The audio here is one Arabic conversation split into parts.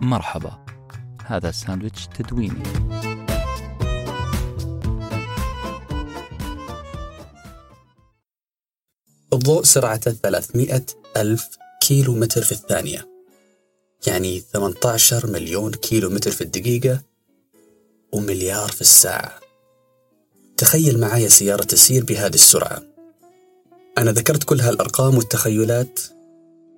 مرحبا. هذا ساندويتش تدويني. الضوء سرعته 300 ألف كيلو متر في الثانية. يعني 18 مليون كيلو متر في الدقيقة ومليار في الساعة. تخيل معايا سيارة تسير بهذه السرعة. أنا ذكرت كل هالأرقام والتخيلات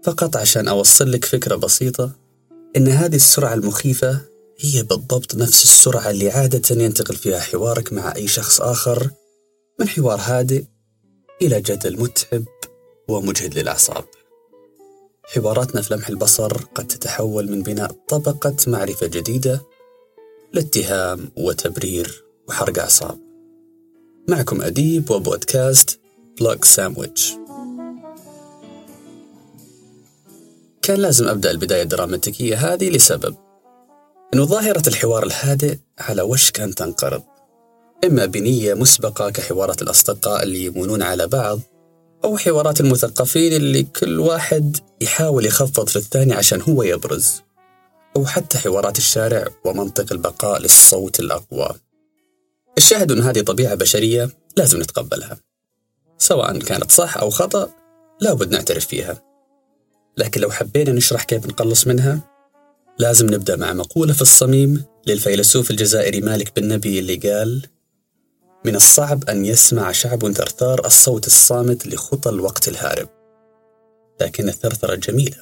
فقط عشان أوصل لك فكرة بسيطة إن هذه السرعة المخيفة هي بالضبط نفس السرعة اللي عادة ينتقل فيها حوارك مع أي شخص آخر من حوار هادئ إلى جدل متعب ومجهد للأعصاب. حواراتنا في لمح البصر قد تتحول من بناء طبقة معرفة جديدة لاتهام وتبرير وحرق أعصاب. معكم أديب وبودكاست بلوك ساندويتش. كان لازم أبدأ البداية الدراماتيكية هذه لسبب. أنه ظاهرة الحوار الهادئ على وشك أن تنقرض. إما بميانة مسبقة كحوارات الأصدقاء اللي يمونون على بعض أو حوارات المثقفين اللي كل واحد يحاول يخفض في الثاني عشان هو يبرز. أو حتى حوارات الشارع ومنطق البقاء للصوت الأقوى. الشاهد أن هذه طبيعة بشرية لازم نتقبلها. سواء كانت صح أو خطأ لابد نعترف فيها. لكن لو حبينا نشرح كيف نقلص منها لازم نبدأ مع مقولة في الصميم للفيلسوف الجزائري مالك بن نبي اللي قال من الصعب أن يسمع شعب ثرثار الصوت الصامت لخطى الوقت الهارب. لكن الثرثرة جميلة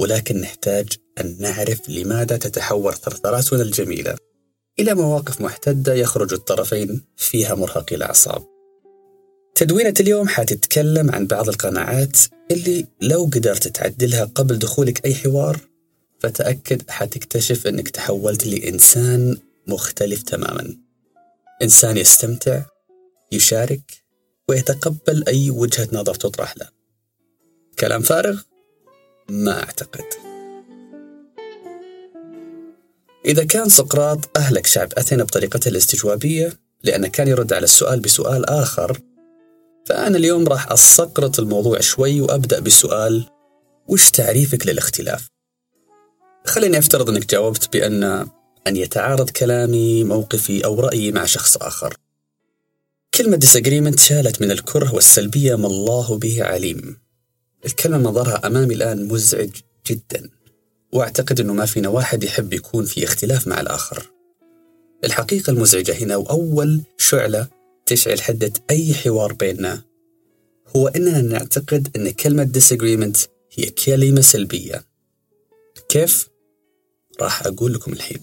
ولكن نحتاج أن نعرف لماذا تتحور ثرثراتنا الجميلة. إلى مواقف محتدة يخرج الطرفين فيها مرهقي الأعصاب. تدوينة اليوم حتتكلم عن بعض القناعات اللي لو قدرت تعدلها قبل دخولك أي حوار فتأكد حتكتشف أنك تحولت لإنسان مختلف تماما. إنسان يستمتع يشارك ويتقبل أي وجهة نظر تطرح له. كلام فارغ؟ ما أعتقد. إذا كان سقراط أهلك شعب أثينا بطريقته الاستجوابية لأنه كان يرد على السؤال بسؤال آخر فأنا اليوم راح أسقرط الموضوع شوي وأبدأ بسؤال وش تعريفك للاختلاف؟ خليني أفترض أنك جاوبت بأن أن يتعارض كلامي موقفي أو رأيي مع شخص آخر. كلمة disagreement شالت من الكره والسلبية ما الله به عليم. الكلمة منظرها أمامي الآن مزعج جدا وأعتقد أنه ما فينا واحد يحب يكون في اختلاف مع الآخر. الحقيقة المزعجة هنا وأول شعلة تشعل حدة أي حوار بيننا هو أننا نعتقد أن كلمة disagreement هي كلمة سلبية كيف؟ راح أقول لكم الحين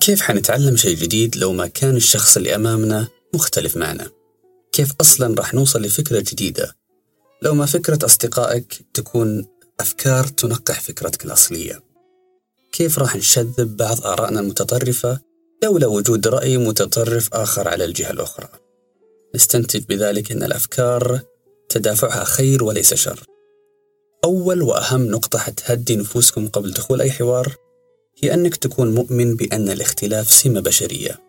كيف حنتعلم شيء جديد لو ما كان الشخص اللي أمامنا مختلف معنا؟ كيف أصلا راح نوصل لفكرة جديدة لو ما فكرة أصدقائك تكون أفكار تنقح فكرتك الأصلية؟ كيف راح نشذب بعض آرائنا المتطرفة لولا وجود رأي متطرف آخر على الجهة الأخرى؟ نستنتج بذلك أن الأفكار تدافعها خير وليس شر. أول وأهم نقطة حتهدي نفوسكم قبل دخول أي حوار هي أنك تكون مؤمن بأن الاختلاف سمة بشرية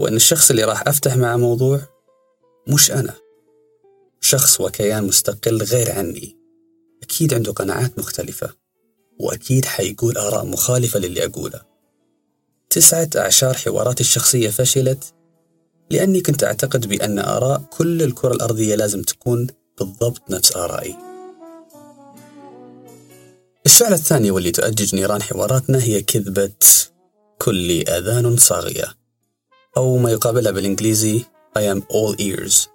وأن الشخص اللي راح أفتح معه موضوع مش أنا. شخص وكيان مستقل غير عني. أكيد عنده قناعات مختلفة وأكيد حيقول آراء مخالفة للي أقوله. تسعة أعشار حواراتي الشخصية فشلت لأني كنت أعتقد بأن آراء كل الكرة الأرضية لازم تكون بالضبط نفس آرائي. الشعلة الثانية واللي تؤجج نيران حواراتنا هي كذبة كل أذان صاغية أو ما يقابلها بالإنجليزي I am all ears.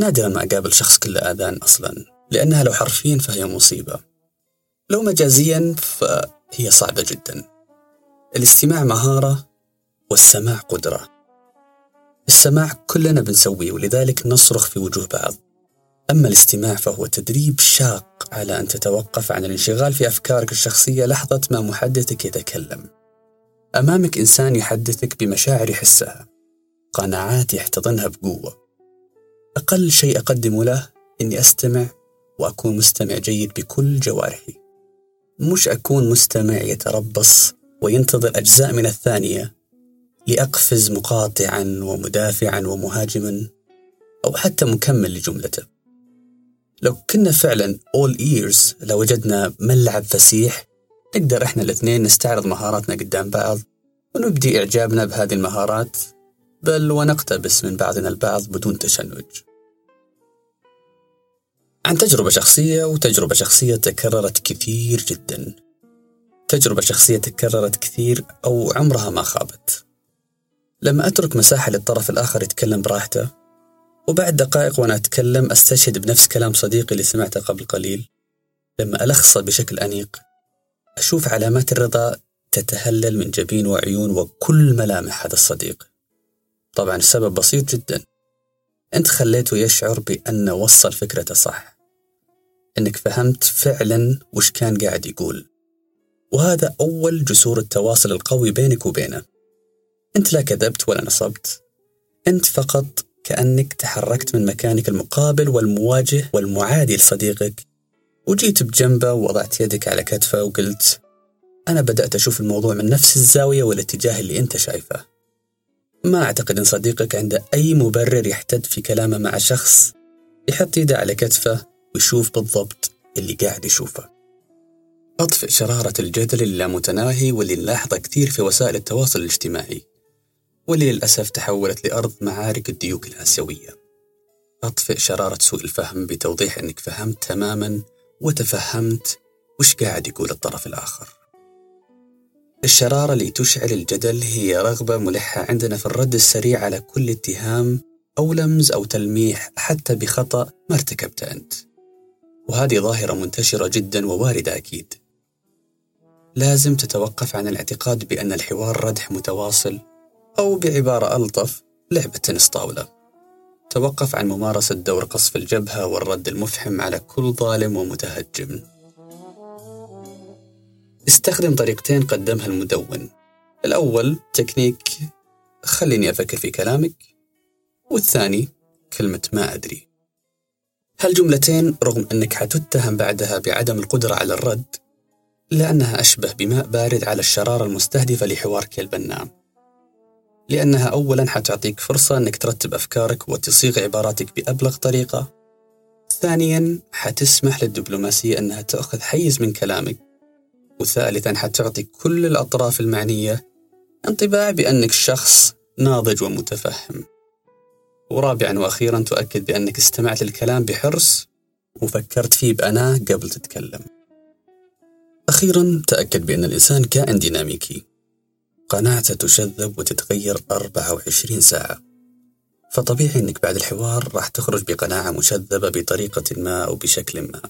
نادرا ما أقابل شخص كله آذان أصلا لأنها لو حرفيا فهي مصيبة. لو مجازيا فهي صعبة جدا. الاستماع مهارة والسماع قدرة. السماع كلنا بنسويه ولذلك نصرخ في وجوه بعض. أما الاستماع فهو تدريب شاق على أن تتوقف عن الانشغال في أفكارك الشخصية لحظة ما محدثك يتكلم. أمامك إنسان يحدثك بمشاعر يحسها قناعات يحتضنها بقوة. أقل شيء أقدمه له إني أستمع وأكون مستمع جيد بكل جوارحي. مش أكون مستمع يتربص وينتظر أجزاء من الثانية لأقفز مقاطعا ومدافعا ومهاجما أو حتى مكمل لجملته. لو كنا فعلا all ears لوجدنا ملعب فسيح نقدر إحنا الاثنين نستعرض مهاراتنا قدام بعض ونبدي إعجابنا بهذه المهارات بل ونقتبس من بعضنا البعض بدون تشنج. عن تجربة شخصية وتجربة شخصية تكررت كثير جدا. تجربة شخصية تكررت كثير أو عمرها ما خابت. لما أترك مساحة للطرف الآخر يتكلم براحته وبعد دقائق وأنا أتكلم أستشهد بنفس كلام صديقي اللي سمعته قبل قليل. لما ألخصه بشكل أنيق أشوف علامات الرضا تتهلل من جبين وعيون وكل ملامح هذا الصديق. طبعا السبب بسيط جدا. أنت خليته يشعر بأن وصل فكرته صح. أنك فهمت فعلا وش كان قاعد يقول. وهذا أول جسور التواصل القوي بينك وبينه. أنت لا كذبت ولا نصبت. أنت فقط كأنك تحركت من مكانك المقابل والمواجه والمعادي لصديقك. وجيت بجنبه ووضعت يدك على كتفه وقلت أنا بدأت أشوف الموضوع من نفس الزاوية والاتجاه اللي أنت شايفه. ما أعتقد أن صديقك عنده أي مبرر يحتد في كلامه مع شخص يحط يده على كتفه ويشوف بالضبط اللي قاعد يشوفه. أطفئ شرارة الجدل اللامتناهي واللي نلاحظه كثير في وسائل التواصل الاجتماعي. واللي للأسف تحولت لأرض معارك الديوك الآسيوية. أطفئ شرارة سوء الفهم بتوضيح أنك فهمت تماما وتفهمت وش قاعد يقول الطرف الآخر. الشرارة اللي تشعل الجدل هي رغبة ملحة عندنا في الرد السريع على كل اتهام أو لمز أو تلميح حتى بخطأ ما ارتكبته أنت. وهذه ظاهرة منتشرة جدا وواردة أكيد. لازم تتوقف عن الاعتقاد بأن الحوار ردح متواصل أو بعبارة ألطف لعبة تنس طاولة. توقف عن ممارسة دور قصف الجبهة والرد المفحم على كل ظالم ومتهجم. استخدم طريقتين قدمها المدون. الأول تكنيك خليني أفكر في كلامك والثاني كلمة ما أدري هالجملتين رغم أنك حتتهم بعدها بعدم القدرة على الرد لأنها أشبه بماء بارد على الشرارة المستهدفة لحوارك البناء لأنها أولا حتعطيك فرصة أنك ترتب أفكارك وتصيغ عباراتك بأبلغ طريقة. ثانيا حتسمح للدبلوماسية أنها تأخذ حيز من كلامك. وثالثا حتعطي كل الأطراف المعنية انطباع بأنك شخص ناضج ومتفهم. ورابعا وأخيرا تؤكد بأنك استمعت للكلام بحرص وفكرت فيه بأناه قبل تتكلم. أخيرا تأكد بأن الإنسان كائن ديناميكي. قناعته تشذب وتتغير 24 ساعة. فطبيعي أنك بعد الحوار راح تخرج بقناعة مشذبة بطريقة ما أو بشكل ما.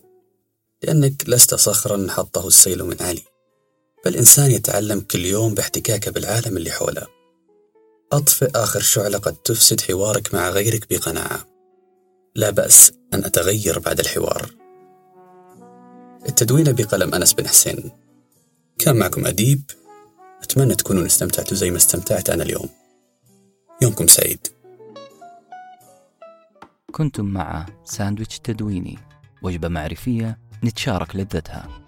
لأنك لست صخرا حطه السيل من علي بل إنسان يتعلم كل يوم باحتكاكه بالعالم اللي حوله. أطفئ آخر شعلة قد تفسد حوارك مع غيرك بقناعة. لا بأس أن أتغير بعد الحوار. التدوين بقلم أنس بن حسين. كان معكم أديب. أتمنى تكونوا استمتعتوا زي ما استمتعت أنا اليوم. يومكم سعيد. كنتم مع ساندويتش تدويني وجبة معرفية نتشارك لذتها.